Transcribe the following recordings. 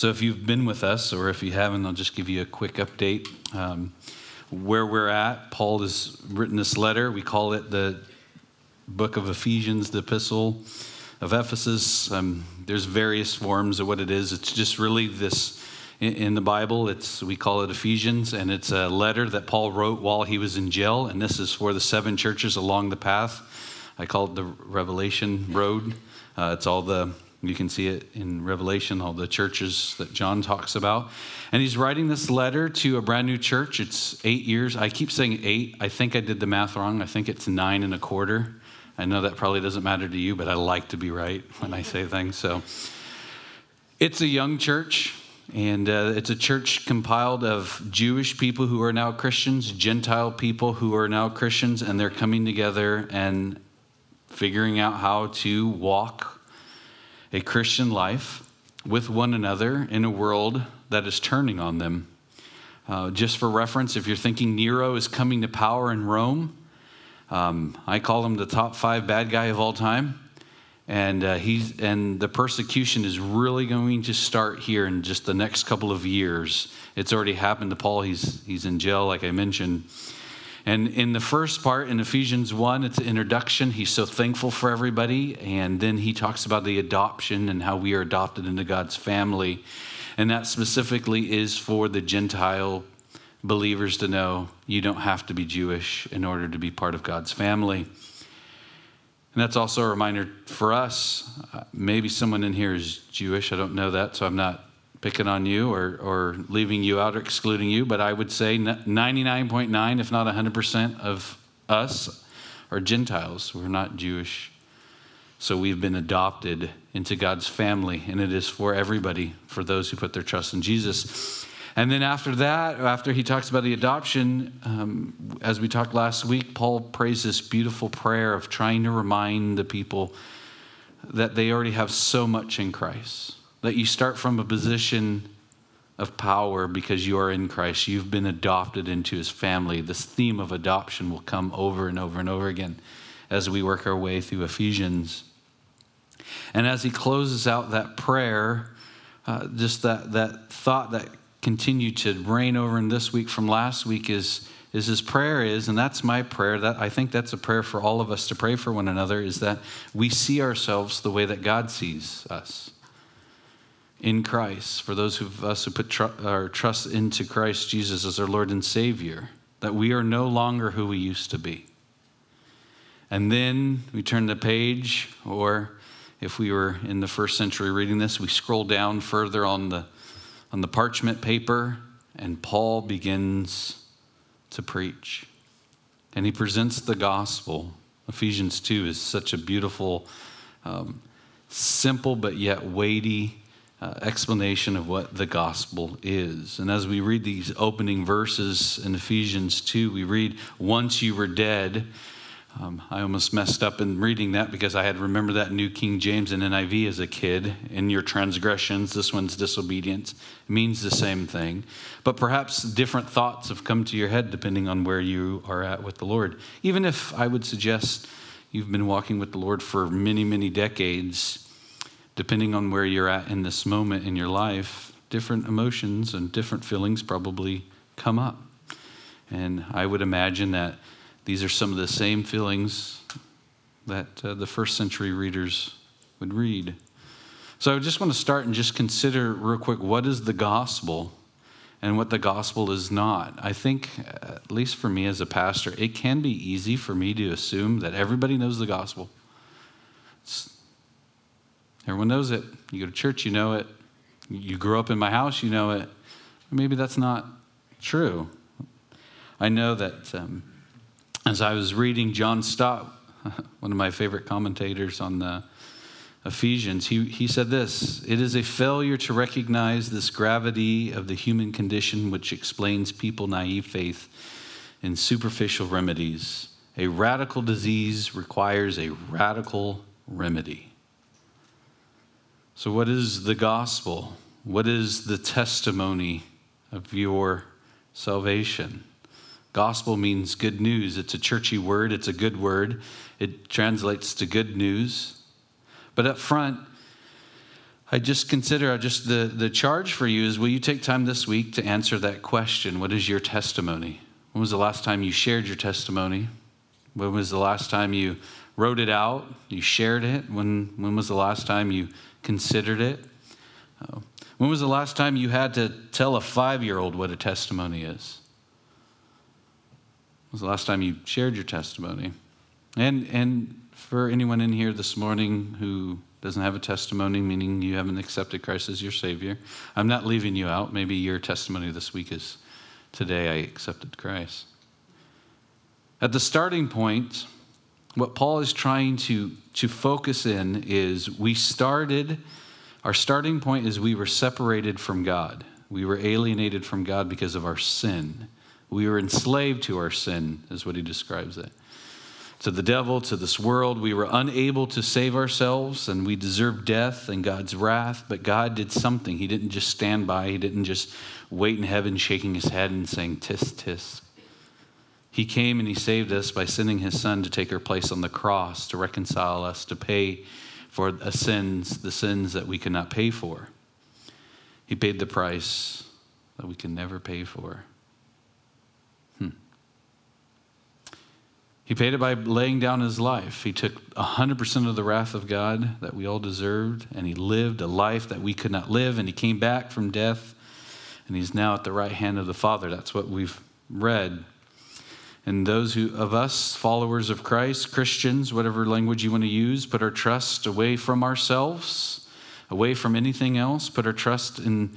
So if you've been with us, or if you haven't, I'll just give you a quick update. Um, where we're at, Paul has written this letter. We call it the book of Ephesians, the epistle of Ephesus. Um, there's various forms of what it is. It's just really this in, the Bible. It's we call it Ephesians, and it's a letter that Paul wrote while he was in jail. And this is for the seven churches along the path. I call it the Revelation Road. Uh, it's all the you can see it in Revelation, all the churches that John talks about. And he's writing this letter to a brand new church. It's eight years. I keep saying eight. I think I did the math wrong. I think it's nine and a quarter. I know that probably doesn't matter to you, but I like to be right when I say things. So it's a young church, and uh, it's a church compiled of Jewish people who are now Christians, Gentile people who are now Christians, and they're coming together and figuring out how to walk a Christian life with one another in a world that is turning on them. Uh, just for reference, if you're thinking Nero is coming to power in Rome, um, I call him the top five bad guy of all time. And, uh, he's, and the persecution is really going to start here in just the next couple of years. It's already happened to Paul. He's, he's in jail, like I mentioned. And in the first part, in Ephesians 1, it's an introduction. He's so thankful for everybody. And then he talks about the adoption and how we are adopted into God's family. And that specifically is for the Gentile believers to know you don't have to be Jewish in order to be part of God's family. And that's also a reminder for us. Uh, maybe someone in here is Jewish. I don't know that, so I'm not picking on you or, or leaving you out or excluding you, but I would say 99.9, if not 100% of us are Gentiles. We're not Jewish. So we've been adopted into God's family, and it is for everybody, for those who put their trust in Jesus. And then after that, after he talks about the adoption, um, as we talked last week, Paul prays this beautiful prayer of trying to remind the people that they already have so much in Christ that you start from a position of power because you are in Christ. You've been adopted into his family. This theme of adoption will come over and over and over again as we work our way through Ephesians. And as he closes out that prayer, uh, just that, that thought that continued to reign over in this week from last week is, is his prayer is, and that's my prayer, that I think that's a prayer for all of us to pray for one another, is that we see ourselves the way that God sees us in Christ, for those of us who put tr- our trust into Christ Jesus as our Lord and Savior, that we are no longer who we used to be. And then we turn the page, or if we were in the first century reading this, we scroll down further on the, on the parchment paper, and Paul begins to preach. And he presents the gospel. Ephesians 2 is such a beautiful, um, simple, but yet weighty uh, explanation of what the gospel is. And as we read these opening verses in Ephesians 2, we read, Once you were dead. Um, I almost messed up in reading that because I had to remember that New King James and NIV as a kid. In your transgressions, this one's disobedience. It means the same thing. But perhaps different thoughts have come to your head depending on where you are at with the Lord. Even if I would suggest you've been walking with the Lord for many, many decades, depending on where you're at in this moment in your life, different emotions and different feelings probably come up. And I would imagine that these are some of the same feelings that uh, the first century readers would read. So I just want to start and just consider real quick what is the gospel and what the gospel is not. I think, at least for me as a pastor, it can be easy for me to assume that everybody knows the gospel. Everyone knows it. You go to church, you know it. You grew up in my house, you know it. Maybe that's not true. I know that um, as I was reading John Stott, one of my favorite commentators on the Ephesians, he, he said this It is a failure to recognize this gravity of the human condition which explains people naive faith in superficial remedies. A radical disease requires a radical remedy. So, what is the gospel? What is the testimony of your salvation? Gospel means good news. It's a churchy word, it's a good word. It translates to good news. But up front, I just consider just the, the charge for you is will you take time this week to answer that question? What is your testimony? When was the last time you shared your testimony? When was the last time you wrote it out? You shared it? When, when was the last time you considered it? Uh, when was the last time you had to tell a five year old what a testimony is? When was the last time you shared your testimony? And, and for anyone in here this morning who doesn't have a testimony, meaning you haven't accepted Christ as your Savior. I'm not leaving you out. Maybe your testimony this week is today I accepted Christ. At the starting point, what Paul is trying to, to focus in is we started, our starting point is we were separated from God. We were alienated from God because of our sin. We were enslaved to our sin, is what he describes it to the devil, to this world. We were unable to save ourselves and we deserved death and God's wrath, but God did something. He didn't just stand by, He didn't just wait in heaven shaking His head and saying, Tis, tis. He came and He saved us by sending His Son to take our place on the cross, to reconcile us, to pay for the sins, the sins that we could not pay for. He paid the price that we can never pay for. Hmm. He paid it by laying down his life. He took 100% of the wrath of God that we all deserved, and he lived a life that we could not live, and he came back from death, and he's now at the right hand of the Father. That's what we've read. And those who, of us, followers of Christ, Christians, whatever language you want to use, put our trust away from ourselves, away from anything else, put our trust in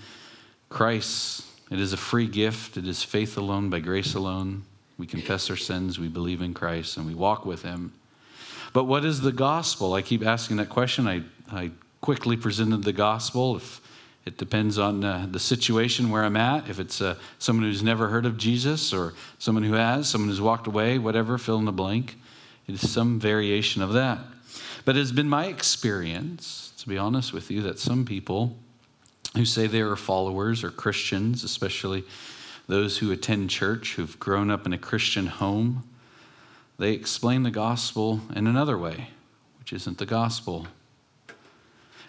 Christ. It is a free gift, it is faith alone, by grace alone. We confess our sins, we believe in Christ, and we walk with Him. But what is the gospel? I keep asking that question. I, I quickly presented the gospel. If it depends on uh, the situation where I'm at. If it's uh, someone who's never heard of Jesus or someone who has, someone who's walked away, whatever, fill in the blank. It is some variation of that. But it has been my experience, to be honest with you, that some people who say they are followers or Christians, especially those who attend church, who've grown up in a Christian home, they explain the gospel in another way, which isn't the gospel.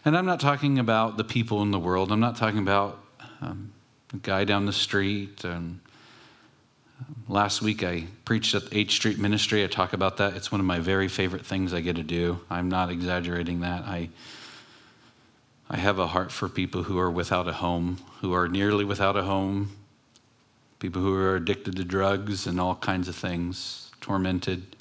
And I'm not talking about the people in the world. I'm not talking about um, a guy down the street. And um, last week I preached at H Street Ministry. I talk about that. It's one of my very favorite things I get to do. I'm not exaggerating that. I I have a heart for people who are without a home, who are nearly without a home, people who are addicted to drugs and all kinds of things, tormented.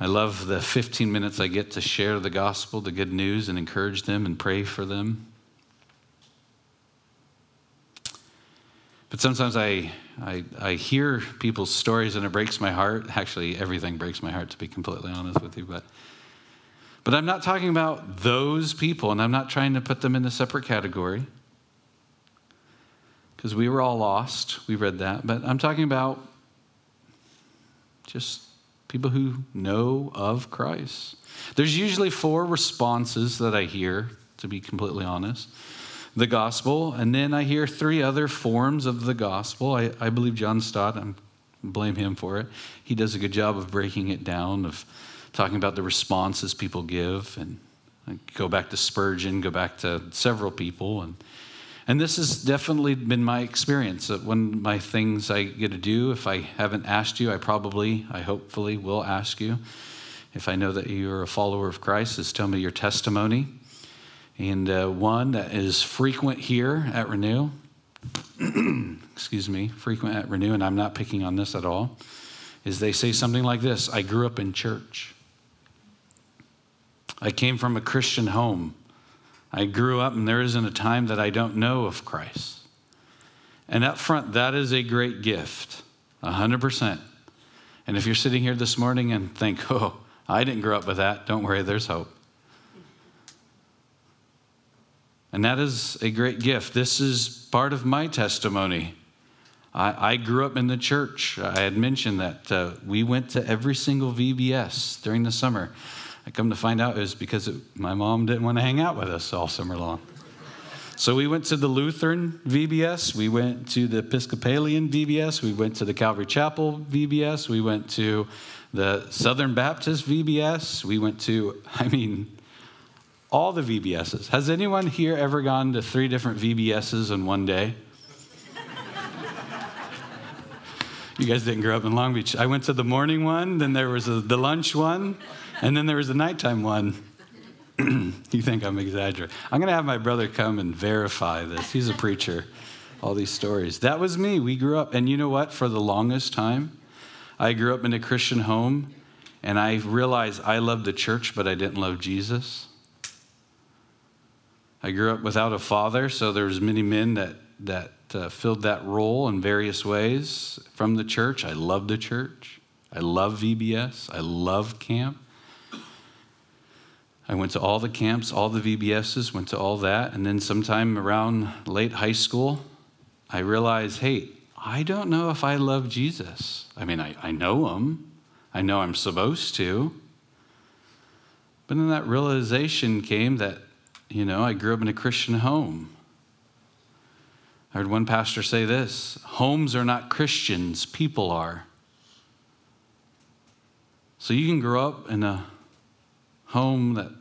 I love the 15 minutes I get to share the gospel, the good news, and encourage them and pray for them. But sometimes I, I, I, hear people's stories and it breaks my heart. Actually, everything breaks my heart, to be completely honest with you. But, but I'm not talking about those people, and I'm not trying to put them in a separate category because we were all lost. We read that. But I'm talking about just people who know of Christ. There's usually four responses that I hear, to be completely honest the gospel, and then I hear three other forms of the gospel. I, I believe John Stott, I blame him for it. He does a good job of breaking it down, of talking about the responses people give. And I go back to Spurgeon, go back to several people, and and this has definitely been my experience. That one of my things I get to do, if I haven't asked you, I probably, I hopefully will ask you. If I know that you're a follower of Christ, is tell me your testimony. And uh, one that is frequent here at Renew, excuse me, frequent at Renew, and I'm not picking on this at all, is they say something like this I grew up in church. I came from a Christian home. I grew up, and there isn't a time that I don't know of Christ. And up front, that is a great gift, 100%. And if you're sitting here this morning and think, oh, I didn't grow up with that, don't worry, there's hope. And that is a great gift. This is part of my testimony. I, I grew up in the church. I had mentioned that uh, we went to every single VBS during the summer. I come to find out it was because it, my mom didn't want to hang out with us all summer long. So we went to the Lutheran VBS, we went to the Episcopalian VBS, we went to the Calvary Chapel VBS, we went to the Southern Baptist VBS, we went to, I mean, all the VBSs. Has anyone here ever gone to three different VBSs in one day? you guys didn't grow up in Long Beach. I went to the morning one, then there was the lunch one, and then there was the nighttime one. you think I'm exaggerating. I'm going to have my brother come and verify this. He's a preacher. All these stories. That was me. We grew up. And you know what? For the longest time, I grew up in a Christian home, and I realized I loved the church, but I didn't love Jesus. I grew up without a father, so there's many men that that uh, filled that role in various ways from the church. I love the church. I love VBS. I love camp. I went to all the camps, all the VBSs, went to all that. And then sometime around late high school, I realized, hey, I don't know if I love Jesus. I mean, I, I know him, I know I'm supposed to. But then that realization came that, you know, I grew up in a Christian home. I heard one pastor say this homes are not Christians, people are. So you can grow up in a home that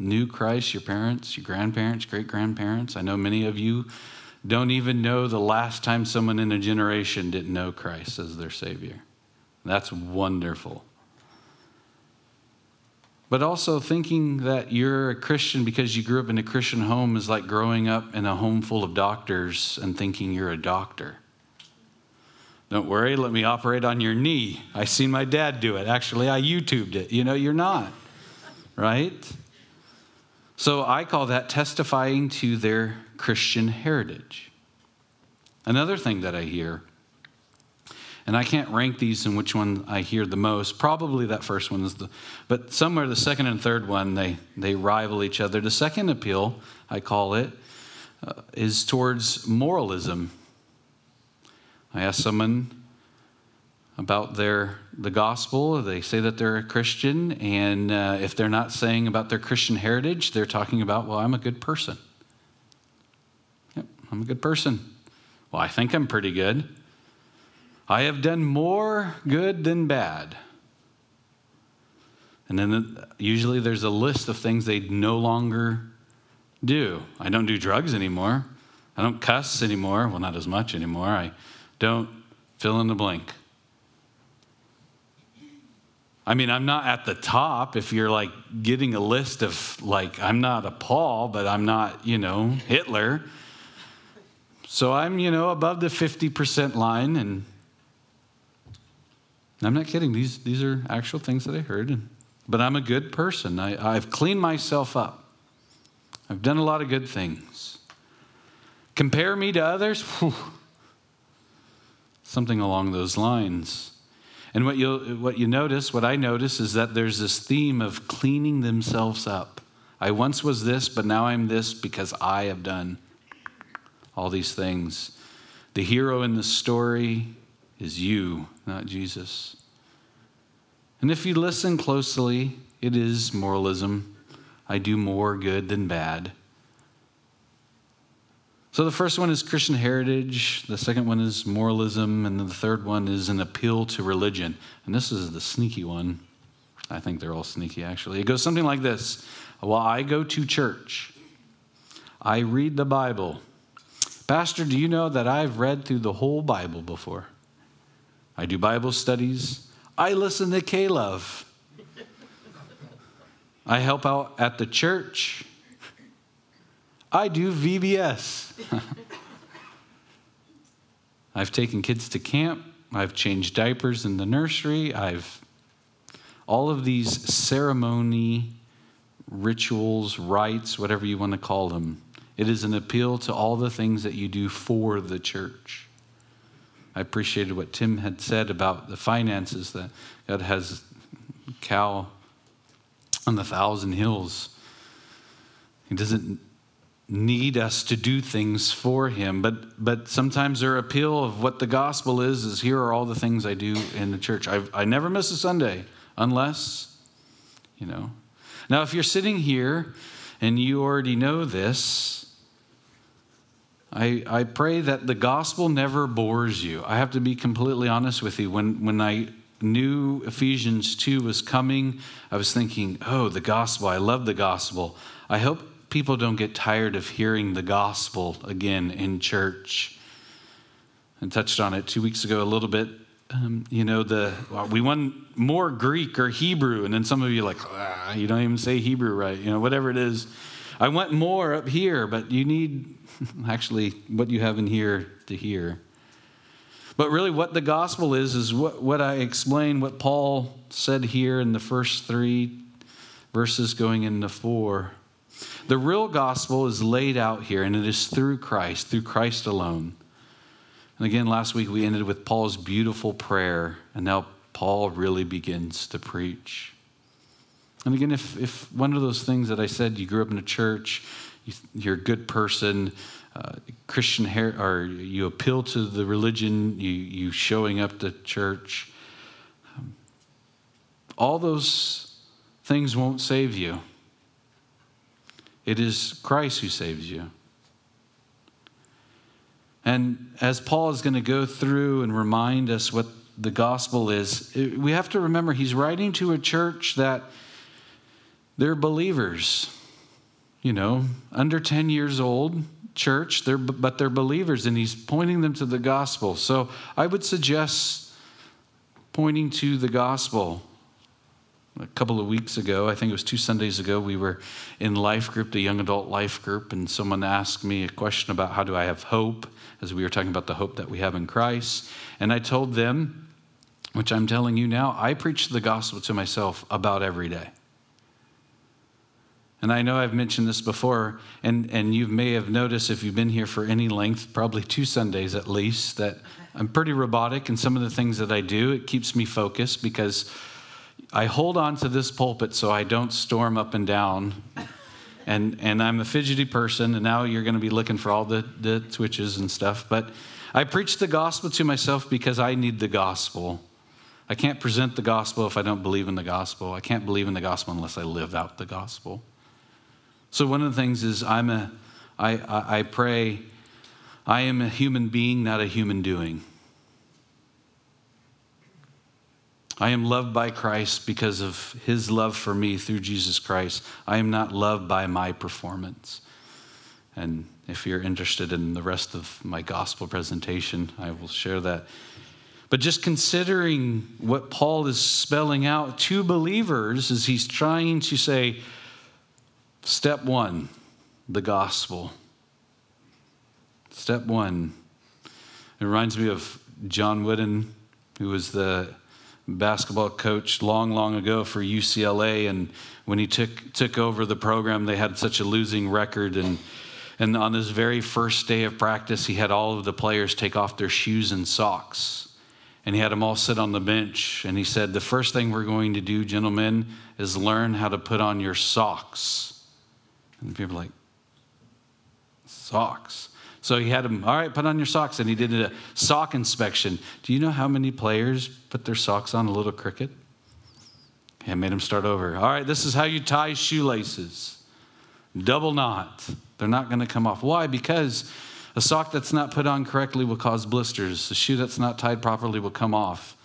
knew Christ, your parents, your grandparents, great grandparents. I know many of you don't even know the last time someone in a generation didn't know Christ as their Savior. That's wonderful. But also thinking that you're a Christian because you grew up in a Christian home is like growing up in a home full of doctors and thinking you're a doctor. Don't worry, let me operate on your knee. I seen my dad do it. Actually, I YouTubed it. You know, you're not, right? So I call that testifying to their Christian heritage. Another thing that I hear and I can't rank these in which one I hear the most. Probably that first one is the, but somewhere the second and third one they they rival each other. The second appeal, I call it, uh, is towards moralism. I asked someone about their the gospel. They say that they're a Christian, and uh, if they're not saying about their Christian heritage, they're talking about, well, I'm a good person. Yep, I'm a good person. Well, I think I'm pretty good. I have done more good than bad. And then usually there's a list of things they no longer do. I don't do drugs anymore. I don't cuss anymore. Well, not as much anymore. I don't fill in the blank. I mean, I'm not at the top if you're like getting a list of, like, I'm not a Paul, but I'm not, you know, Hitler. So I'm, you know, above the 50% line and I'm not kidding. These, these are actual things that I heard. But I'm a good person. I, I've cleaned myself up. I've done a lot of good things. Compare me to others? Whew. Something along those lines. And what you what you notice, what I notice, is that there's this theme of cleaning themselves up. I once was this, but now I'm this because I have done all these things. The hero in the story is you, not Jesus. And if you listen closely, it is moralism. I do more good than bad. So the first one is Christian heritage, the second one is moralism, and the third one is an appeal to religion. And this is the sneaky one. I think they're all sneaky, actually. It goes something like this Well, I go to church, I read the Bible. Pastor, do you know that I've read through the whole Bible before? I do Bible studies. I listen to K Love. I help out at the church. I do VBS. I've taken kids to camp. I've changed diapers in the nursery. I've all of these ceremony, rituals, rites, whatever you want to call them. It is an appeal to all the things that you do for the church. I appreciated what Tim had said about the finances that God has cow on the thousand hills. He doesn't need us to do things for him but but sometimes their appeal of what the gospel is is here are all the things i do in the church I've, i never miss a sunday unless you know now if you're sitting here and you already know this I, I pray that the gospel never bores you. I have to be completely honest with you. When, when I knew Ephesians 2 was coming, I was thinking, oh, the gospel. I love the gospel. I hope people don't get tired of hearing the gospel again in church. And touched on it two weeks ago a little bit. Um, you know, the we want more Greek or Hebrew, and then some of you like, ah, you don't even say Hebrew right. You know, whatever it is. I want more up here, but you need actually what you have in here to hear. But really, what the gospel is, is what, what I explained, what Paul said here in the first three verses going into four. The real gospel is laid out here, and it is through Christ, through Christ alone. And again, last week we ended with Paul's beautiful prayer, and now Paul really begins to preach. And again, if, if one of those things that I said, you grew up in a church, you, are a good person, uh, Christian hair, or you appeal to the religion, you, you showing up to church, um, all those things won't save you. It is Christ who saves you. And as Paul is going to go through and remind us what the gospel is, we have to remember he's writing to a church that they're believers, you know, under 10 years old church, they're, but they're believers, and he's pointing them to the gospel. So I would suggest pointing to the gospel. A couple of weeks ago, I think it was two Sundays ago, we were in life group, the young adult life group, and someone asked me a question about how do I have hope, as we were talking about the hope that we have in Christ. And I told them, which I'm telling you now, I preach the gospel to myself about every day. And I know I've mentioned this before, and, and you may have noticed if you've been here for any length, probably two Sundays at least, that I'm pretty robotic in some of the things that I do. It keeps me focused because I hold on to this pulpit so I don't storm up and down. And, and I'm a fidgety person, and now you're going to be looking for all the, the twitches and stuff. But I preach the gospel to myself because I need the gospel. I can't present the gospel if I don't believe in the gospel. I can't believe in the gospel unless I live out the gospel. So one of the things is I'm a, I, I, I pray, I am a human being, not a human doing. I am loved by Christ because of his love for me through Jesus Christ. I am not loved by my performance. And if you're interested in the rest of my gospel presentation, I will share that. But just considering what Paul is spelling out to believers as he's trying to say, Step one, the gospel. Step one. It reminds me of John Wooden, who was the basketball coach long, long ago for UCLA. And when he took, took over the program, they had such a losing record. And, and on his very first day of practice, he had all of the players take off their shoes and socks. And he had them all sit on the bench. And he said, The first thing we're going to do, gentlemen, is learn how to put on your socks. And people like, socks. So he had him, all right, put on your socks. And he did a sock inspection. Do you know how many players put their socks on a little cricket? I made him start over. All right, this is how you tie shoelaces. Double knot. They're not going to come off. Why? Because a sock that's not put on correctly will cause blisters. A shoe that's not tied properly will come off.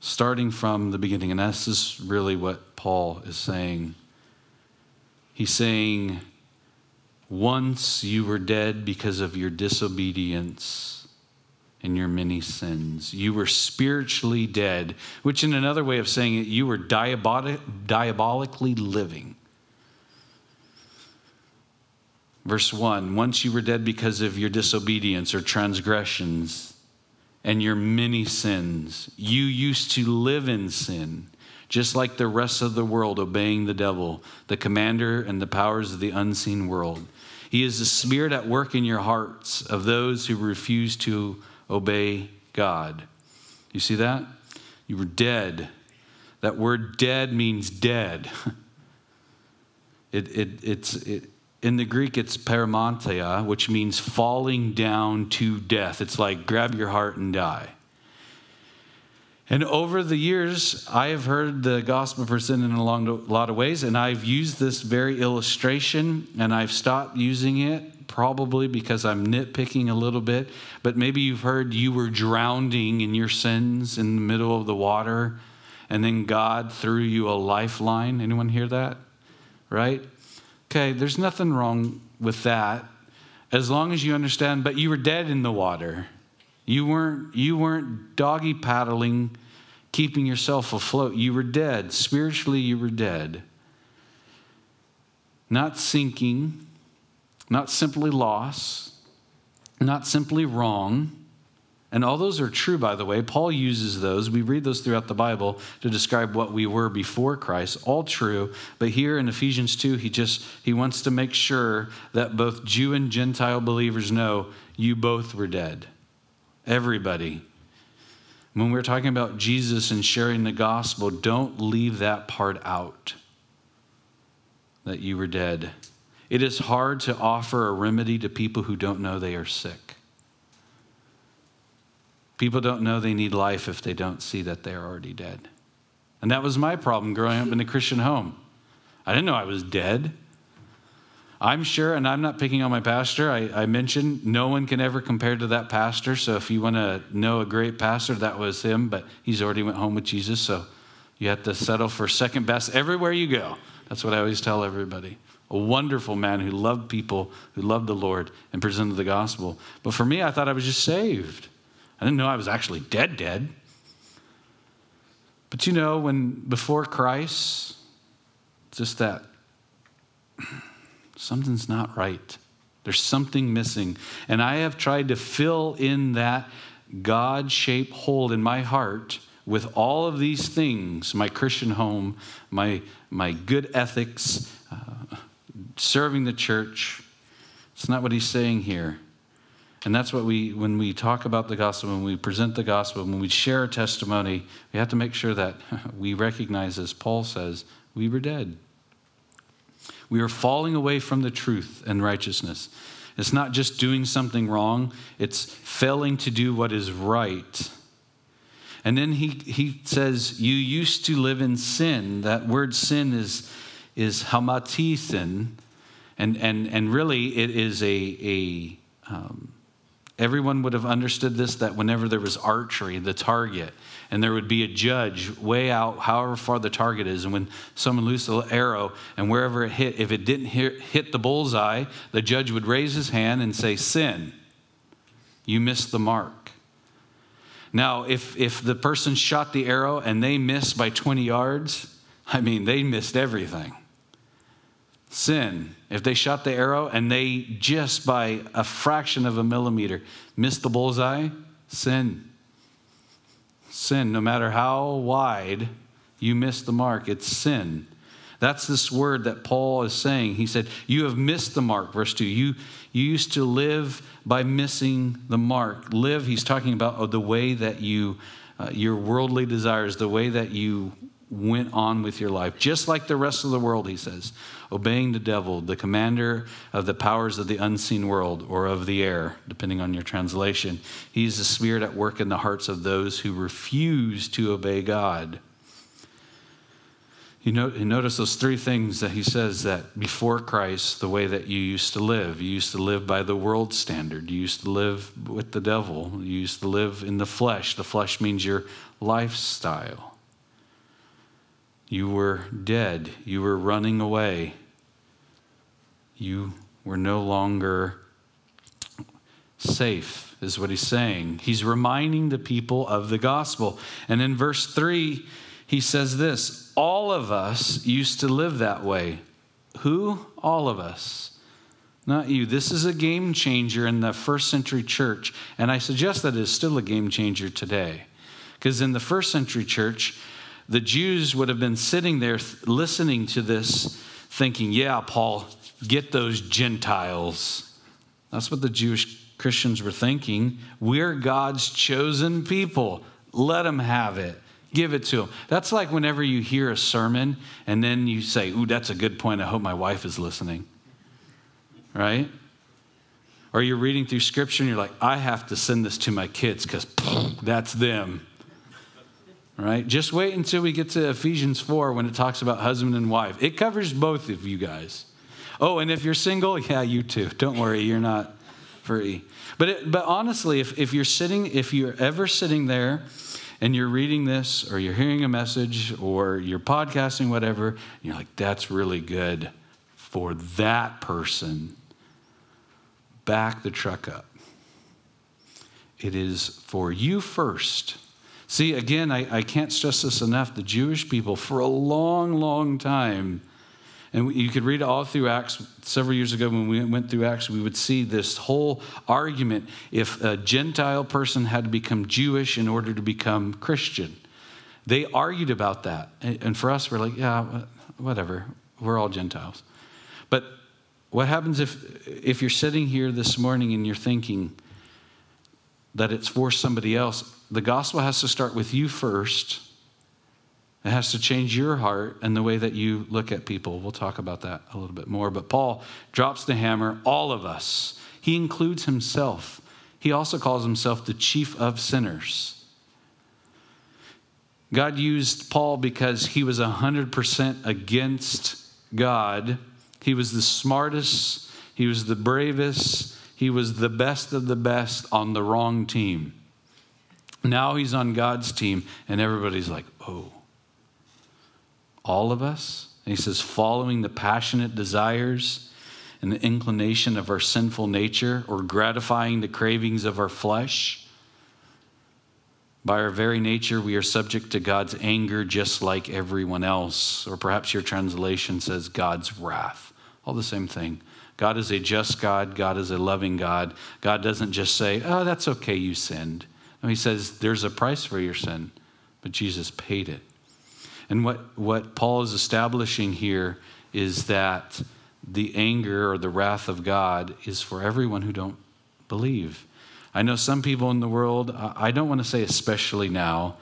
Starting from the beginning. And this is really what Paul is saying He's saying, Once you were dead because of your disobedience and your many sins. You were spiritually dead, which, in another way of saying it, you were diabolic, diabolically living. Verse 1 Once you were dead because of your disobedience or transgressions and your many sins, you used to live in sin just like the rest of the world obeying the devil, the commander and the powers of the unseen world. He is the spirit at work in your hearts of those who refuse to obey God. You see that? You were dead. That word dead means dead. It, it, it's, it, in the Greek, it's paramontia, which means falling down to death. It's like grab your heart and die. And over the years, I have heard the gospel for presented in a lot of ways, and I've used this very illustration, and I've stopped using it probably because I'm nitpicking a little bit, but maybe you've heard you were drowning in your sins in the middle of the water, and then God threw you a lifeline. Anyone hear that? Right? Okay, there's nothing wrong with that as long as you understand, but you were dead in the water. You weren't, you weren't doggy paddling, keeping yourself afloat. You were dead. Spiritually, you were dead. Not sinking, not simply loss, not simply wrong. And all those are true, by the way. Paul uses those. We read those throughout the Bible to describe what we were before Christ. All true. But here in Ephesians 2, he just he wants to make sure that both Jew and Gentile believers know you both were dead. Everybody. When we're talking about Jesus and sharing the gospel, don't leave that part out that you were dead. It is hard to offer a remedy to people who don't know they are sick. People don't know they need life if they don't see that they are already dead. And that was my problem growing up in a Christian home. I didn't know I was dead. I'm sure, and I'm not picking on my pastor. I, I, mentioned no one can ever compare to that pastor. So if you want to know a great pastor, that was him, but he's already went home with Jesus. So you have to settle for second best everywhere you go. That's what I always tell everybody. A wonderful man who loved people, who loved the Lord, and presented the gospel. But for me, I thought I was just saved. I didn't know I was actually dead, dead. But you know, when before Christ, just that something's not right. There's something missing. And I have tried to fill in that God shaped hole in my heart with all of these things my Christian home, my, my good ethics, uh, serving the church. It's not what he's saying here. And that's what we, when we talk about the gospel, when we present the gospel, when we share a testimony, we have to make sure that we recognize, as Paul says, we were dead. We are falling away from the truth and righteousness. It's not just doing something wrong, it's failing to do what is right. And then he, he says, You used to live in sin. That word sin is, is hamatithin. And, and, and really, it is a, a um, Everyone would have understood this that whenever there was archery, the target, and there would be a judge way out, however far the target is, and when someone loosed an arrow and wherever it hit, if it didn't hit, the bullseye, the judge would raise his hand and say, Sin, you missed the mark. Now, if, if the person shot the arrow and they missed by 20 yards, I mean, they missed everything sin. If they shot the arrow and they just by a fraction of a millimeter missed the bullseye, sin. Sin, no matter how wide you miss the mark, it's sin. That's this word that Paul is saying. He said, You have missed the mark, verse 2. You, you used to live by missing the mark. Live, he's talking about the way that you, uh, your worldly desires, the way that you went on with your life, just like the rest of the world, he says, obeying the devil, the commander of the powers of the unseen world or of the air, depending on your translation. He's the spirit at work in the hearts of those who refuse to obey God. You, know, you notice those three things that he says that before Christ, the way that you used to live, you used to live by the world standard. You used to live with the devil. You used to live in the flesh. The flesh means your lifestyle. You were dead. You were running away. You were no longer safe, is what he's saying. He's reminding the people of the gospel. And in verse 3, he says this All of us used to live that way. Who? All of us. Not you. This is a game changer in the first century church. And I suggest that it's still a game changer today. Because in the first century church, the Jews would have been sitting there listening to this, thinking, Yeah, Paul, get those Gentiles. That's what the Jewish Christians were thinking. We're God's chosen people. Let them have it. Give it to them. That's like whenever you hear a sermon and then you say, Ooh, that's a good point. I hope my wife is listening. Right? Or you're reading through scripture and you're like, I have to send this to my kids because that's them right? Just wait until we get to Ephesians 4 when it talks about husband and wife. It covers both of you guys. Oh, and if you're single, yeah, you too. Don't worry, you're not free. But, it, but honestly, if, if you're sitting, if you're ever sitting there and you're reading this or you're hearing a message or you're podcasting, whatever, you're like, that's really good for that person, back the truck up. It is for you first. See, again, I, I can't stress this enough. The Jewish people, for a long, long time, and you could read all through Acts. Several years ago, when we went through Acts, we would see this whole argument if a Gentile person had to become Jewish in order to become Christian. They argued about that. And for us, we're like, yeah, whatever. We're all Gentiles. But what happens if, if you're sitting here this morning and you're thinking that it's for somebody else? The gospel has to start with you first it has to change your heart and the way that you look at people. We'll talk about that a little bit more. But Paul drops the hammer, all of us. He includes himself. He also calls himself the chief of sinners. God used Paul because he was 100% against God. He was the smartest, he was the bravest, he was the best of the best on the wrong team. Now he's on God's team, and everybody's like, oh all of us. And he says, following the passionate desires and the inclination of our sinful nature or gratifying the cravings of our flesh. By our very nature, we are subject to God's anger just like everyone else. Or perhaps your translation says God's wrath. All the same thing. God is a just God. God is a loving God. God doesn't just say, oh, that's okay, you sinned. He says, there's a price for your sin, but Jesus paid it. And what, what Paul is establishing here is that the anger or the wrath of God is for everyone who don't believe. I know some people in the world, I don't want to say especially now,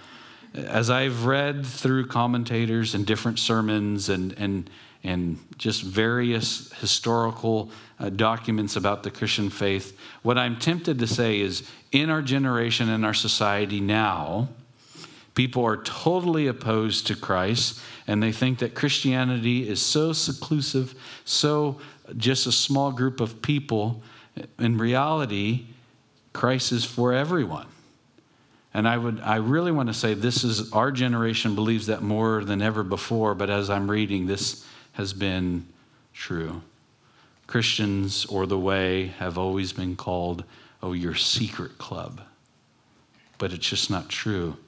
as I've read through commentators and different sermons and, and, and just various historical uh, documents about the Christian faith, what I'm tempted to say is in our generation and our society now, People are totally opposed to Christ, and they think that Christianity is so seclusive, so just a small group of people. In reality, Christ is for everyone. And I would I really want to say this is our generation believes that more than ever before, but as I'm reading, this has been true. Christians or the way have always been called, oh, your secret club. But it's just not true.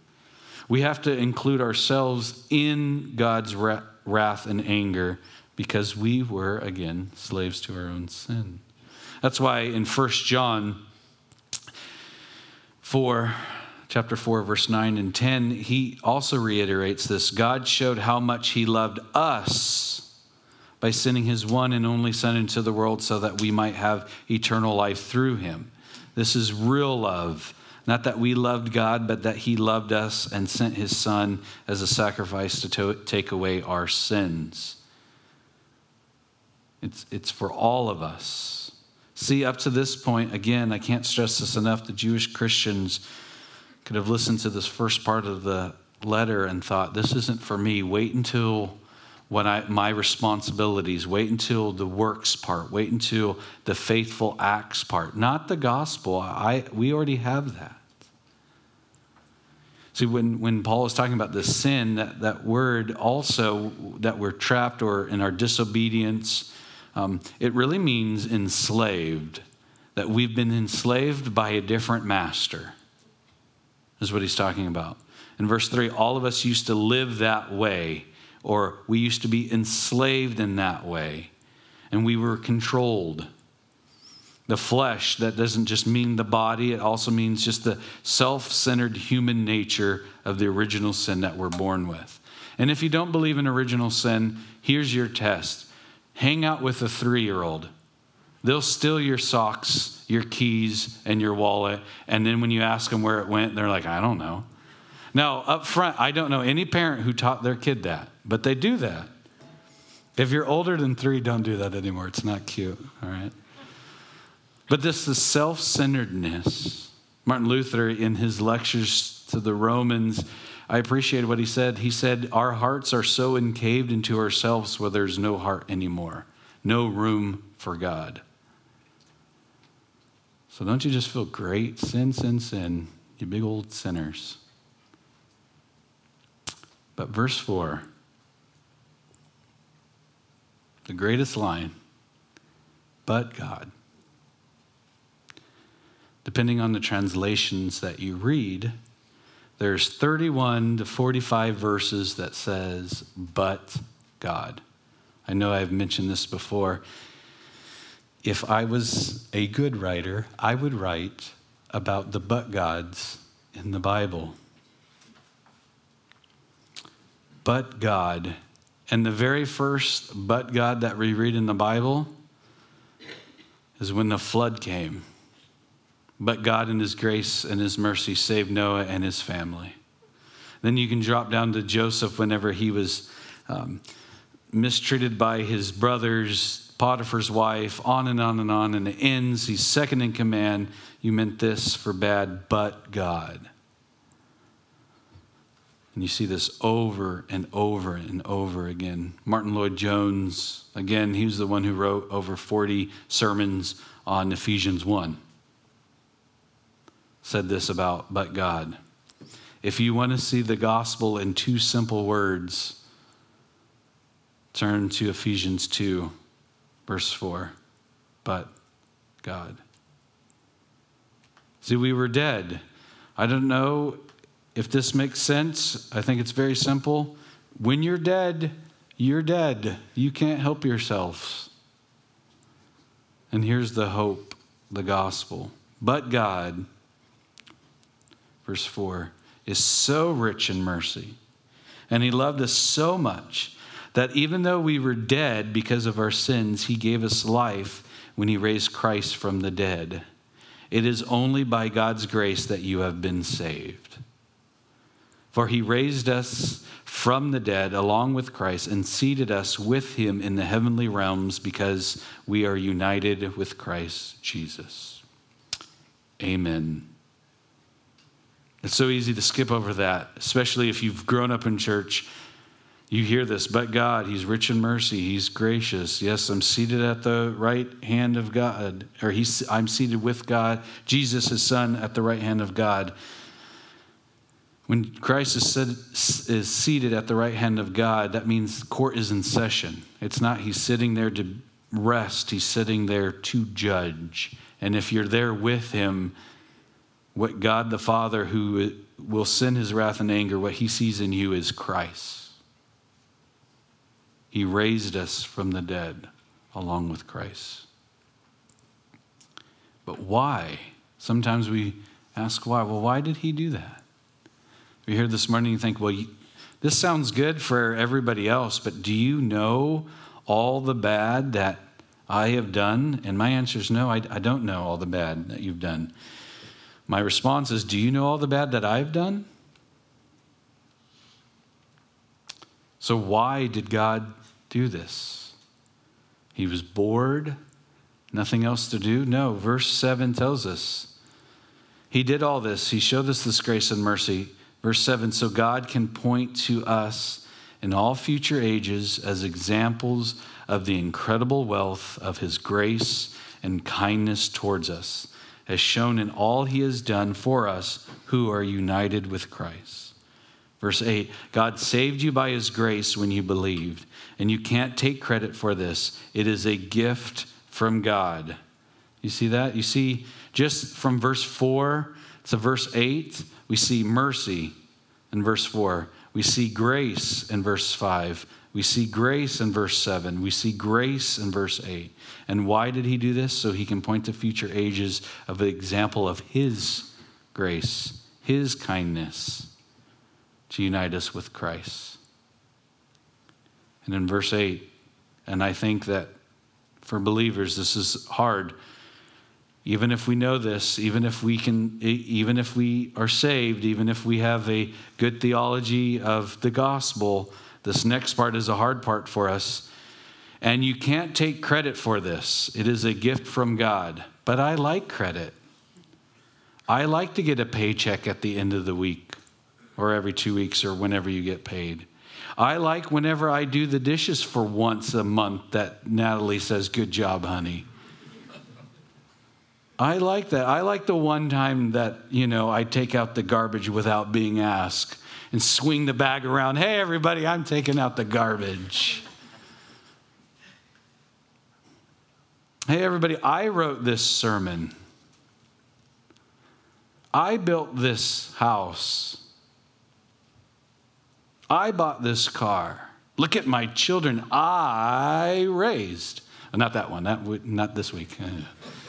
We have to include ourselves in God's wrath and anger because we were, again, slaves to our own sin. That's why in 1 John 4, chapter 4, verse 9 and 10, he also reiterates this God showed how much he loved us by sending his one and only Son into the world so that we might have eternal life through him. This is real love. Not that we loved God, but that He loved us and sent His Son as a sacrifice to to- take away our sins. It's, it's for all of us. See, up to this point, again, I can't stress this enough. The Jewish Christians could have listened to this first part of the letter and thought, this isn't for me. Wait until when I, my responsibilities. Wait until the works part. Wait until the faithful acts part. Not the gospel. I, we already have that. See, when, when Paul is talking about the sin, that, that word also that we're trapped or in our disobedience, um, it really means enslaved. That we've been enslaved by a different master, is what he's talking about. In verse 3, all of us used to live that way or we used to be enslaved in that way, and we were controlled. The flesh, that doesn't just mean the body, it also means just the self centered human nature of the original sin that we're born with. And if you don't believe in original sin, here's your test hang out with a three year old. They'll steal your socks, your keys, and your wallet. And then when you ask them where it went, they're like, I don't know. Now, up front, I don't know any parent who taught their kid that. But they do that. If you're older than three, don't do that anymore. It's not cute, all right? But this is self centeredness. Martin Luther, in his lectures to the Romans, I appreciated what he said. He said, Our hearts are so encaved into ourselves where there's no heart anymore. no room for God. So don't you just feel great? Sin, sin, sin, you big old sinners. But verse 4, the greatest line, but God. Depending on the translations that you read, there's 31 to 45 verses that says, but God. I know I've mentioned this before. If I was a good writer, I would write about the but gods in the Bible. But God. And the very first but God that we read in the Bible is when the flood came. But God, in His grace and His mercy, saved Noah and his family. Then you can drop down to Joseph whenever he was um, mistreated by his brothers, Potiphar's wife, on and on and on, and it ends. He's second in command. You meant this for bad, but God. And you see this over and over and over again. Martyn Lloyd-Jones, again, he was the one who wrote over 40 sermons on Ephesians 1. Said this about, but God. If you want to see the gospel in two simple words, turn to Ephesians 2, verse 4. But God. See, we were dead. I don't know if this makes sense. I think it's very simple. When you're dead, you're dead. You can't help yourselves. And here's the hope, the gospel. But God, verse 4, is so rich in mercy, and He loved us so much that even though we were dead because of our sins, He gave us life when He raised Christ from the dead. It is only by God's grace that you have been saved. For He raised us from the dead along with Christ and seated us with Him in the heavenly realms because we are united with Christ Jesus. Amen. It's so easy to skip over that, especially if you've grown up in church. You hear this, but God, He's rich in mercy, He's gracious. Yes, I'm seated at the right hand of God, or he's, I'm seated with God, Jesus, His Son, at the right hand of God. When Christ is, is seated at the right hand of God, that means court is in session. It's not He's sitting there to rest, He's sitting there to judge. And if you're there with Him, what God the Father, who will send his wrath and anger, what he sees in you is Christ. He raised us from the dead along with Christ. But why? Sometimes we ask why. Well, why did he do that? We hear this morning and think, well, this sounds good for everybody else, but do you know all the bad that I have done? And my answer is no, I, I don't know all the bad that you've done. My response is Do you know all the bad that I've done? So, why did God do this? He was bored, nothing else to do? No, verse 7 tells us. He did all this, He showed us this grace and mercy. Verse 7 so God can point to us in all future ages as examples of the incredible wealth of His grace and kindness towards us as shown in all he has done for us who are united with Christ. Verse 8 God saved you by his grace when you believed, and you can't take credit for this. It is a gift from God. You see that? You see, just from verse 4 to verse 8, we see mercy in verse 4. We see grace in verse 5. We see grace in verse 7. We see grace in verse 8. And why did he do this? So he can point to future ages of an example of his grace, his kindness to unite us with Christ. And in verse 8, and I think that for believers, this is hard. Even if we know this, even if we can, even if we are saved, even if we have a good theology of the gospel, this next part is a hard part for us. And you can't take credit for this, it is a gift from God. But I like credit. I like to get a paycheck at the end of the week or every two weeks or whenever you get paid. I like whenever I do the dishes for once a month that Natalie says, Good job, honey. I like that. I like the one time that, you know, I take out the garbage without being asked and swing the bag around. Hey, everybody, I'm taking out the garbage. Hey, everybody, I wrote this sermon. I built this house. I bought this car. Look at my children I raised. Not that one, that, not this week.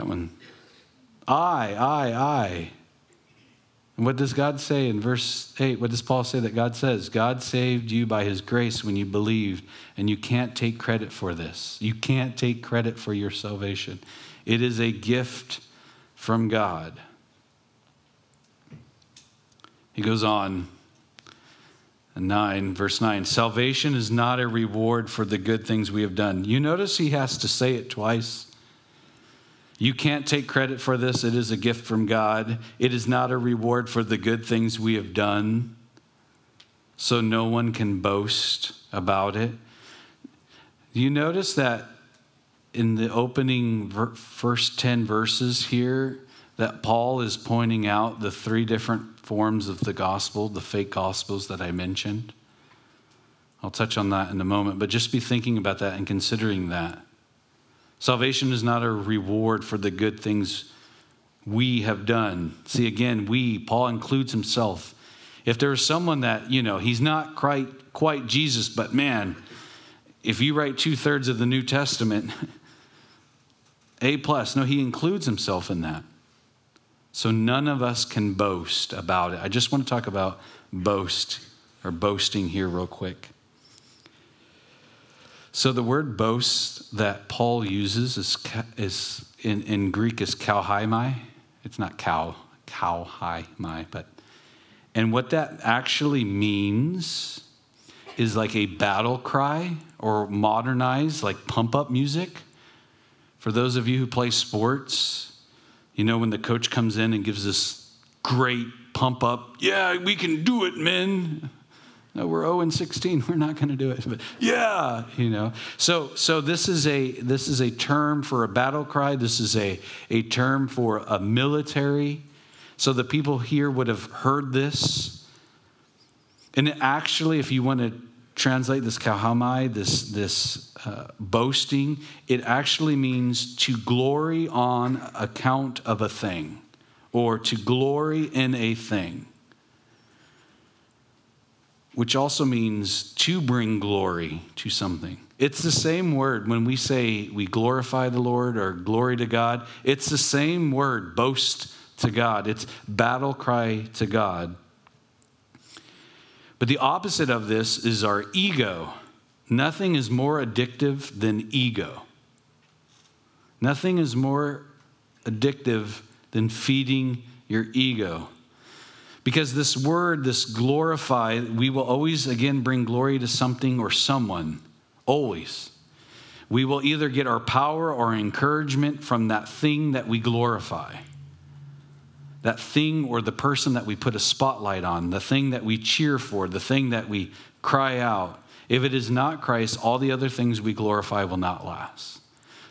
That one. I, I, I. And what does God say in verse 8? What does Paul say that God says? God saved you by his grace when you believed, and you can't take credit for this. You can't take credit for your salvation. It is a gift from God. He goes on, 9, verse 9 Salvation is not a reward for the good things we have done. You notice he has to say it twice. You can't take credit for this. It is a gift from God. It is not a reward for the good things we have done. So no one can boast about it. You notice that in the opening first 10 verses here, that Paul is pointing out the three different forms of the gospel, the fake gospels that I mentioned. I'll touch on that in a moment, but just be thinking about that and considering that. Salvation is not a reward for the good things we have done. See, again, we, Paul includes himself. If there's someone that, you know, he's not quite, quite Jesus, but man, if you write two thirds of the New Testament, A plus, no, he includes himself in that. So none of us can boast about it. I just want to talk about boast or boasting here, real quick. So the word boast that Paul uses is, is in, in Greek is kauhaimai. It's not cow, kauhaimai, but and what that actually means is like a battle cry or modernized like pump up music. For those of you who play sports, you know when the coach comes in and gives this great pump up, yeah, we can do it, men. No, we're 0 and 16. We're not going to do it. But yeah, you know. So so this is a this is a term for a battle cry. This is a a term for a military. So the people here would have heard this. And actually, if you want to translate this kahamai, this this uh, boasting, it actually means to glory on account of a thing, or to glory in a thing which also means to bring glory to something. It's the same word when we say we glorify the Lord or glory to God. It's the same word, boast to God. It's battle cry to God. But the opposite of this is our ego. Nothing is more addictive than ego. Nothing is more addictive than feeding your ego. Because this word, this glorify, we will always again bring glory to something or someone. Always. We will either get our power or encouragement from that thing that we glorify. That thing or the person that we put a spotlight on, the thing that we cheer for, the thing that we cry out. If it is not Christ, all the other things we glorify will not last.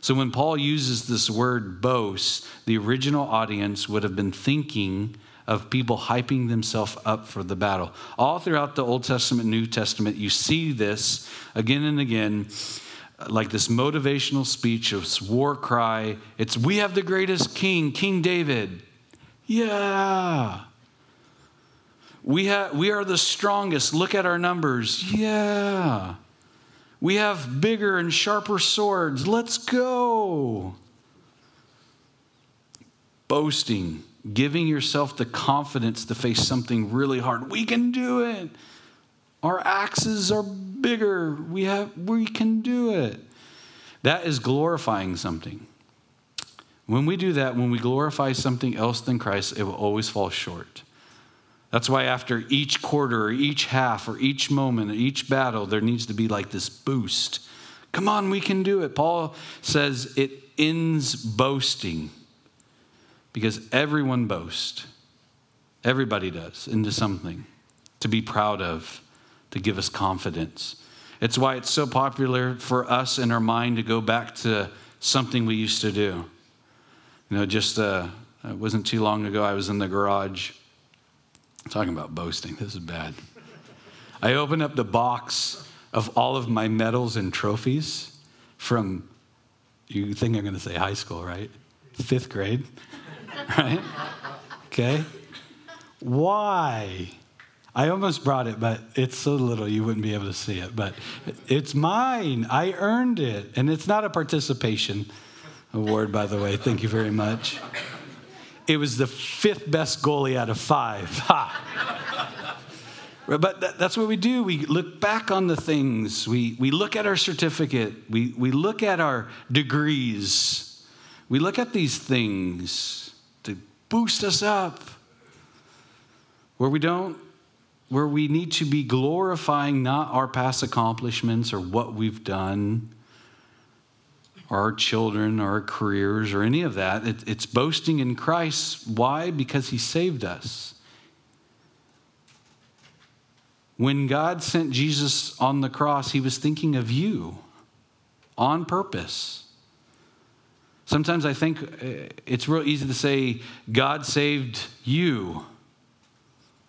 So when Paul uses this word boast, the original audience would have been thinking of people hyping themselves up for the battle. All throughout the Old Testament, New Testament, you see this again and again like this motivational speech of war cry. It's, we have the greatest king, King David. Yeah. We, have, we are the strongest. Look at our numbers. Yeah. We have bigger and sharper swords. Let's go. Boasting giving yourself the confidence to face something really hard. We can do it. Our axes are bigger. We have we can do it. That is glorifying something. When we do that, when we glorify something else than Christ, it will always fall short. That's why after each quarter or each half or each moment or each battle, there needs to be like this boost. Come on, we can do it. Paul says it ends boasting because everyone boasts. Everybody does into something to be proud of, to give us confidence. It's why it's so popular for us in our mind to go back to something we used to do. You know, just uh, it wasn't too long ago, I was in the garage talking about boasting. This is bad. I opened up the box of all of my medals and trophies from, you think I'm going to say high school, right? Fifth grade, right? Okay. Why? I almost brought it, but it's so little you wouldn't be able to see it. But it's mine. I earned it. And it's not a participation award, by the way. Thank you very much. It was the fifth best goalie out of five. Ha! But that's what we do. We look back on the things. We, we look at our certificate. We, we look at our degrees. We look at these things boost us up. Where we don't where we need to be glorifying not our past accomplishments or what we've done, or our children, or our careers, or any of that. It, it's boasting in Christ. Why? Because He saved us. When God sent Jesus on the cross, He was thinking of you on purpose. Sometimes I think uh, it's real easy to say, God saved you,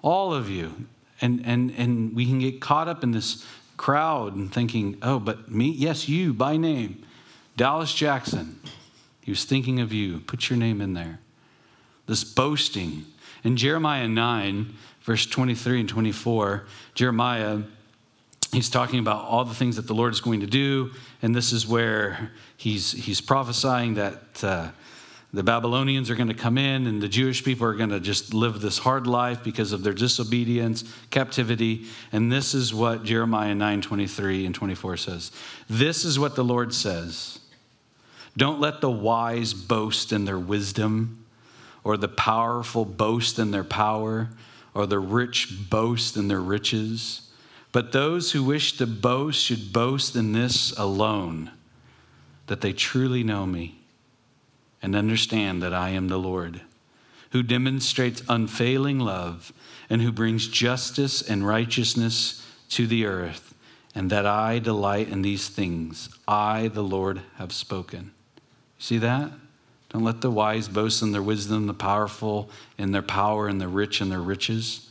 all of you. And, and, and we can get caught up in this crowd and thinking, oh, but me? Yes, you by name. Dallas Jackson. He was thinking of you. Put your name in there. This boasting. In Jeremiah 9, verse 23 and 24, Jeremiah, he's talking about all the things that the Lord is going to do. And this is where he's, he's prophesying that. Uh, the Babylonians are going to come in, and the Jewish people are going to just live this hard life because of their disobedience, captivity. And this is what Jeremiah 9 23 and 24 says. This is what the Lord says Don't let the wise boast in their wisdom, or the powerful boast in their power, or the rich boast in their riches. But those who wish to boast should boast in this alone that they truly know me and understand that I am the Lord, who demonstrates unfailing love and who brings justice and righteousness to the earth, and that I delight in these things. I, the Lord, have spoken. See that? Don't let the wise boast in their wisdom, the powerful in their power, and the rich in their riches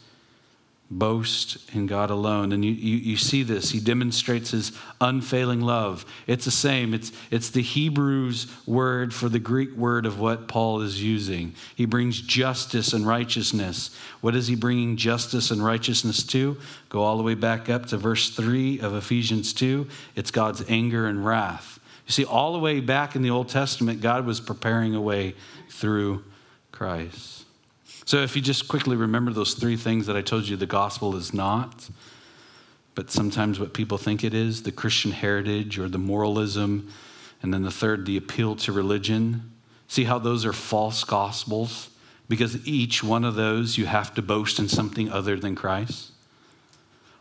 boast in God alone. And you, you, you, see this. He demonstrates his unfailing love. It's the same, it's, it's the Hebrew's word for the Greek word of what Paul is using. He brings justice and righteousness. What is he bringing justice and righteousness to? Go all the way back up to verse 3 of Ephesians 2. It's God's anger and wrath. You see, all the way back in the Old Testament, God was preparing a way through Christ. So, if you just quickly remember those three things that I told you the gospel is not, but sometimes what people think it is the Christian heritage or the moralism, and then the third, the appeal to religion. See how those are false gospels? Because each one of those you have to boast in something other than Christ.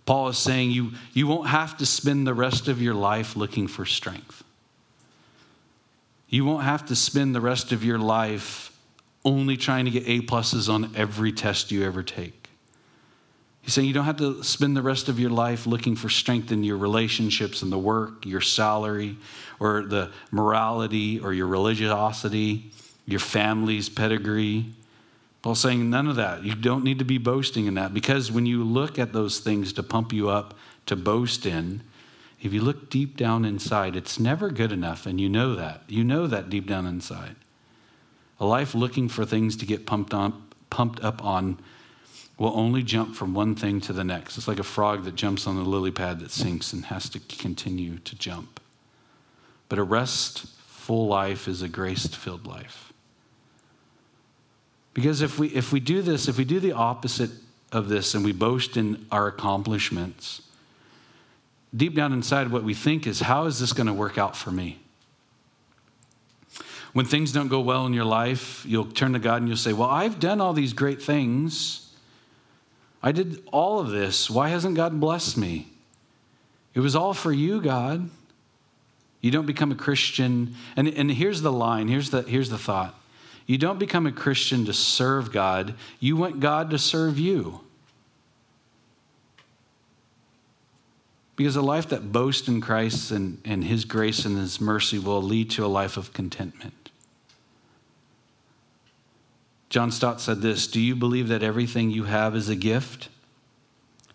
Paul is saying you, you won't have to spend the rest of your life looking for strength. You won't have to spend the rest of your life only trying to get A pluses on every test you ever take. He's saying you don't have to spend the rest of your life looking for strength in your relationships and the work, your salary, or the morality or your religiosity, your family's pedigree. Paul's saying none of that. You don't need to be boasting in that because when you look at those things to pump you up, to boast in, if you look deep down inside, it's never good enough, and you know that. You know that deep down inside. A life looking for things to get pumped, on, pumped up on will only jump from one thing to the next. It's like a frog that jumps on the lily pad that sinks and has to continue to jump. But a restful life is a grace filled life. Because if we, if we do this, if we do the opposite of this and we boast in our accomplishments, deep down inside, what we think is, how is this going to work out for me? When things don't go well in your life, you'll turn to God and you'll say, Well, I've done all these great things. I did all of this. Why hasn't God blessed me? It was all for you, God. You don't become a Christian. And, and here's the line here's the, here's the thought. You don't become a Christian to serve God, you want God to serve you. Because a life that boasts in Christ and, and His grace and His mercy will lead to a life of contentment. John Stott said this Do you believe that everything you have is a gift?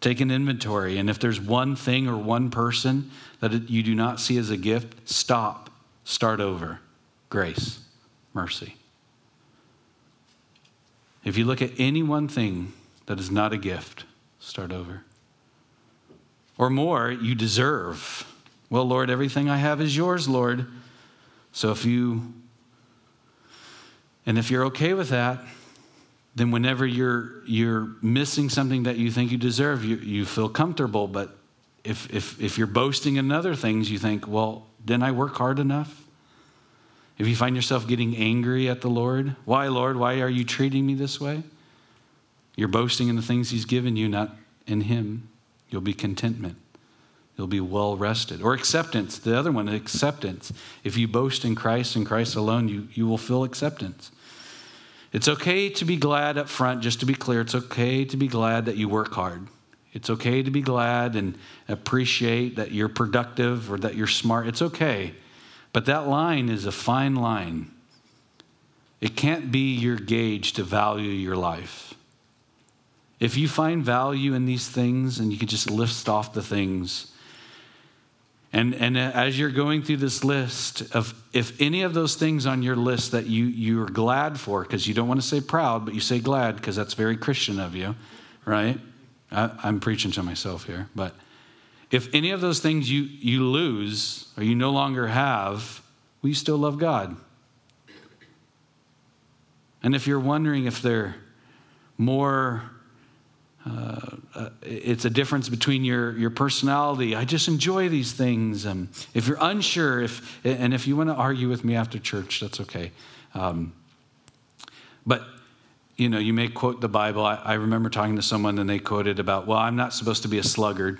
Take an inventory, and if there's one thing or one person that you do not see as a gift, stop, start over. Grace, mercy. If you look at any one thing that is not a gift, start over. Or more, you deserve. Well, Lord, everything I have is yours, Lord. So if you, and if you're okay with that, then whenever you're you're missing something that you think you deserve, you, you feel comfortable. But if if if you're boasting in other things, you think, well, didn't I work hard enough? If you find yourself getting angry at the Lord, why, Lord, why are you treating me this way? You're boasting in the things He's given you, not in Him. You'll be contentment. You'll be well rested. Or acceptance, the other one, acceptance. If you boast in Christ and Christ alone, you, you will feel acceptance. It's okay to be glad up front, just to be clear. It's okay to be glad that you work hard. It's okay to be glad and appreciate that you're productive or that you're smart. It's okay. But that line is a fine line. It can't be your gauge to value your life. If you find value in these things and you can just list off the things, and, and as you're going through this list of if any of those things on your list that you, you're glad for, because you don't want to say proud, but you say glad because that's very Christian of you, right? I, I'm preaching to myself here. But if any of those things you, you lose or you no longer have, will you still love God? And if you're wondering if they're more uh, uh, it's a difference between your, your personality. I just enjoy these things. Um, if you're unsure, if, and if you want to argue with me after church, that's okay. Um, but, you know, you may quote the Bible. I, I remember talking to someone and they quoted about, well, I'm not supposed to be a sluggard,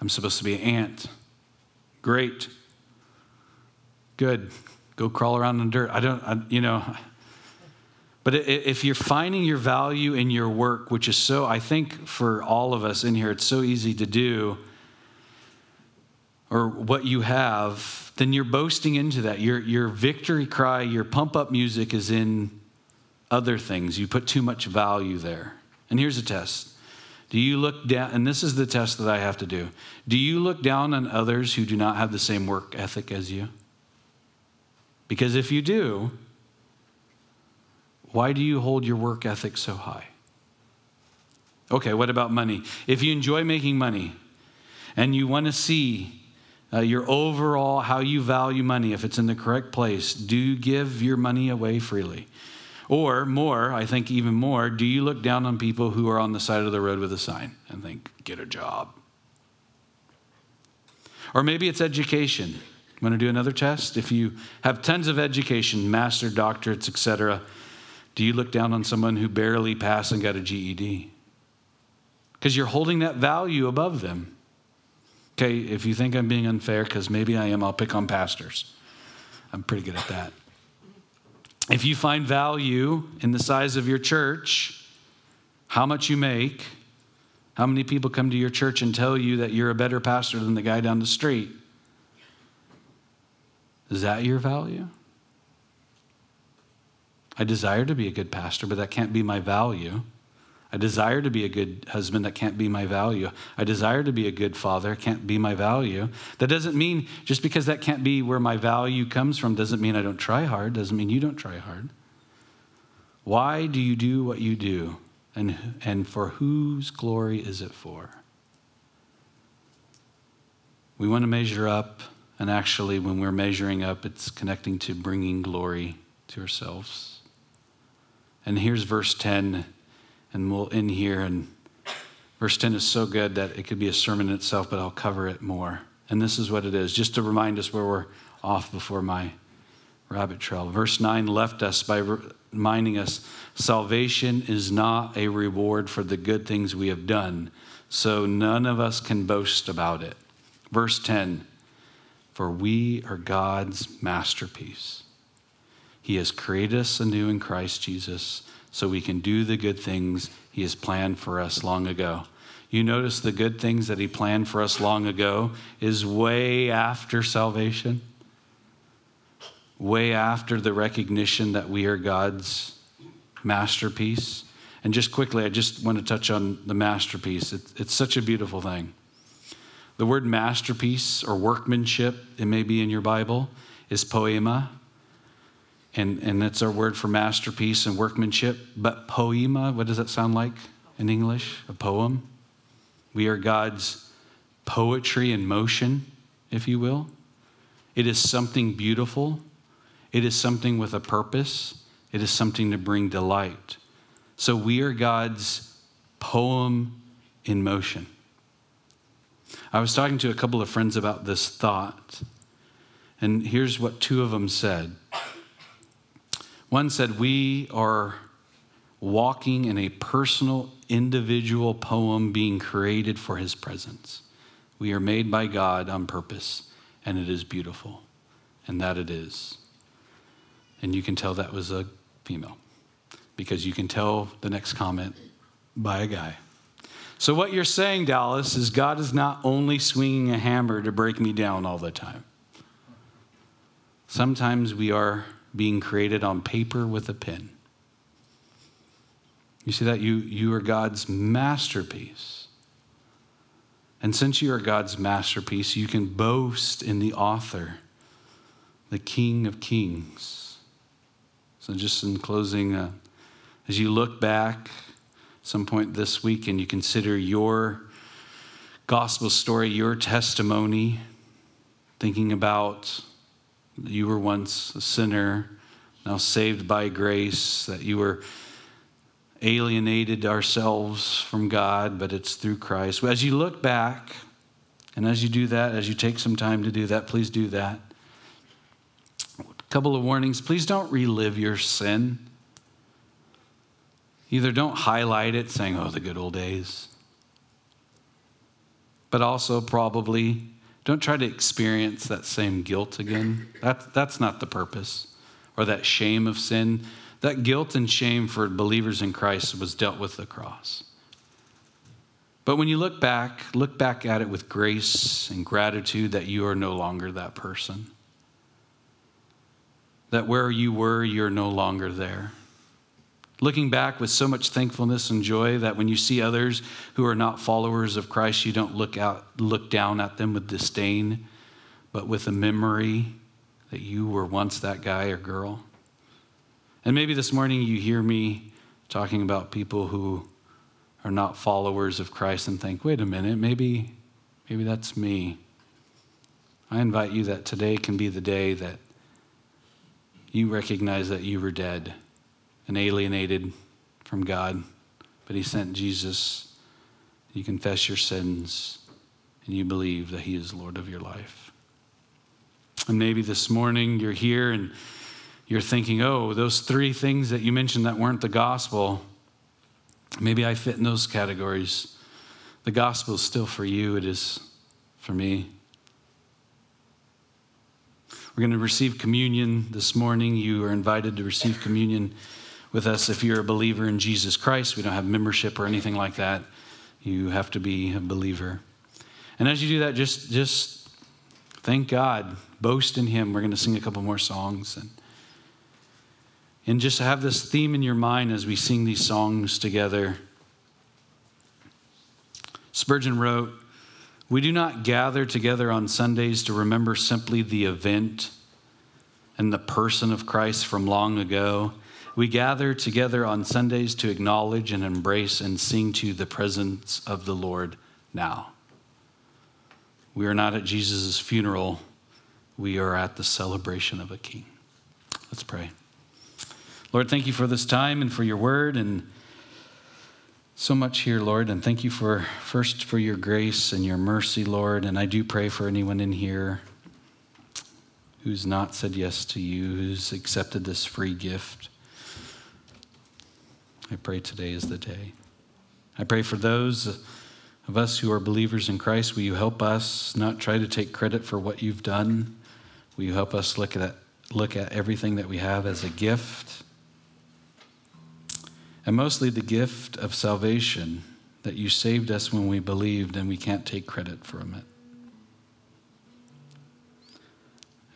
I'm supposed to be an ant. Great. Good. Go crawl around in the dirt. I don't, I, you know, but if you're finding your value in your work, which is so, I think for all of us in here, it's so easy to do, or what you have, then you're boasting into that. Your, your victory cry, your pump up music is in other things. You put too much value there. And here's a test Do you look down, and this is the test that I have to do. Do you look down on others who do not have the same work ethic as you? Because if you do, why do you hold your work ethic so high? Okay, what about money? If you enjoy making money and you want to see uh, your overall how you value money, if it's in the correct place, do you give your money away freely? Or more, I think even more, do you look down on people who are on the side of the road with a sign and think, get a job? Or maybe it's education. Want to do another test? If you have tons of education, master doctorates, etc., do you look down on someone who barely passed and got a GED? Because you're holding that value above them. Okay, if you think I'm being unfair, because maybe I am, I'll pick on pastors. I'm pretty good at that. If you find value in the size of your church, how much you make, how many people come to your church and tell you that you're a better pastor than the guy down the street? Is that your value? I desire to be a good pastor, but that can't be my value. I desire to be a good husband, that can't be my value. I desire to be a good father, can't be my value. That doesn't mean, just because that can't be where my value comes from, doesn't mean I don't try hard, doesn't mean you don't try hard. Why do you do what you do? And, and for whose glory is it for? We want to measure up, and actually, when we're measuring up, it's connecting to bringing glory to ourselves. And here's verse 10, and we'll end here. And verse 10 is so good that it could be a sermon in itself, but I'll cover it more. And this is what it is, just to remind us where we're off before my rabbit trail. Verse 9 left us by reminding us salvation is not a reward for the good things we have done, so none of us can boast about it. Verse 10 For we are God's masterpiece. He has created us anew in Christ Jesus so we can do the good things He has planned for us long ago. You notice the good things that He planned for us long ago is way after salvation, way after the recognition that we are God's masterpiece. And just quickly, I just want to touch on the masterpiece. It, it's such a beautiful thing. The word masterpiece or workmanship, it may be in your Bible, is poema. And, and that's our word for masterpiece and workmanship. But poema, what does that sound like in English? A poem? We are God's poetry in motion, if you will. It is something beautiful, it is something with a purpose, it is something to bring delight. So we are God's poem in motion. I was talking to a couple of friends about this thought, and here's what two of them said. One said, We are walking in a personal, individual poem being created for his presence. We are made by God on purpose, and it is beautiful, and that it is. And you can tell that was a female because you can tell the next comment by a guy. So, what you're saying, Dallas, is God is not only swinging a hammer to break me down all the time. Sometimes we are being created on paper with a pen. You see that? You, you are God's masterpiece. And since you are God's masterpiece, you can boast in the author, the King of Kings. So, just in closing, uh, as you look back some point this week and you consider your gospel story, your testimony, thinking about you were once a sinner, now saved by grace, that you were alienated ourselves from God, but it's through Christ. As you look back, and as you do that, as you take some time to do that, please do that. A couple of warnings please don't relive your sin. Either don't highlight it saying, oh, the good old days, but also probably don't try to experience that same guilt again. That, that's not the purpose. Or that shame of sin. That guilt and shame for believers in Christ was dealt with the cross. But when you look back, look back at it with grace and gratitude that you are no longer that person. That where you were, you're no longer there looking back with so much thankfulness and joy that when you see others who are not followers of Christ, you don't look out, look down at them with disdain, but with a memory that you were once that guy or girl. And maybe this morning you hear me talking about people who are not followers of Christ and think, wait a minute, maybe, maybe that's me. I invite you that today can be the day that you recognize that you were dead and alienated from God, but He sent Jesus. You confess your sins and you believe that He is Lord of your life. And maybe this morning you're here and you're thinking, oh, those three things that you mentioned that weren't the gospel, maybe I fit in those categories. The gospel is still for you, it is for me. We're going to receive communion this morning. You are invited to receive communion with us if you're a believer in Jesus Christ. We don't have membership or anything like that. You have to be a believer. And as you do that, just just thank God, boast in Him. We're going to sing a couple more songs and and just have this theme in your mind as we sing these songs together. Spurgeon wrote, "We do not gather together on Sundays to remember simply the event and the person of Christ from long ago." We gather together on Sundays to acknowledge and embrace and sing to the presence of the Lord now. We are not at Jesus' funeral, we are at the celebration of a king. Let's pray. Lord, thank you for this time and for your word and so much here, Lord. And thank you for first for your grace and your mercy, Lord. And I do pray for anyone in here who's not said yes to you, who's accepted this free gift. I pray today is the day. I pray for those of us who are believers in Christ. Will you help us not try to take credit for what you've done? Will you help us look at, look at everything that we have as a gift? And mostly the gift of salvation, that you saved us when we believed and we can't take credit from it.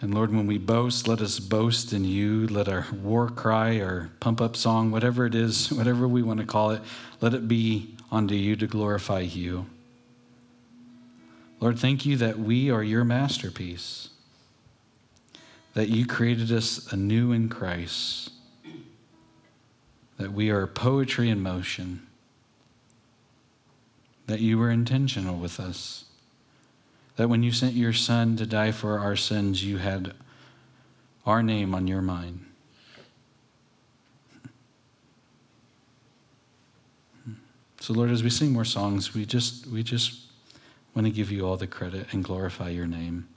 And Lord, when we boast, let us boast in you. Let our war cry or pump up song, whatever it is, whatever we want to call it, let it be unto you to glorify you. Lord, thank you that we are your masterpiece, that you created us anew in Christ, that we are poetry in motion, that you were intentional with us, that when you sent your Son to die for our sins, you had our name on your mind. So Lord, as we sing more songs, we just we just want to give you all the credit and glorify your name.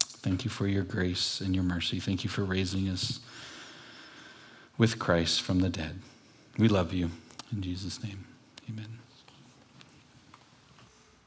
Thank you for your grace and your mercy. Thank you for raising us with Christ from the dead. We love you. In Jesus' name, amen.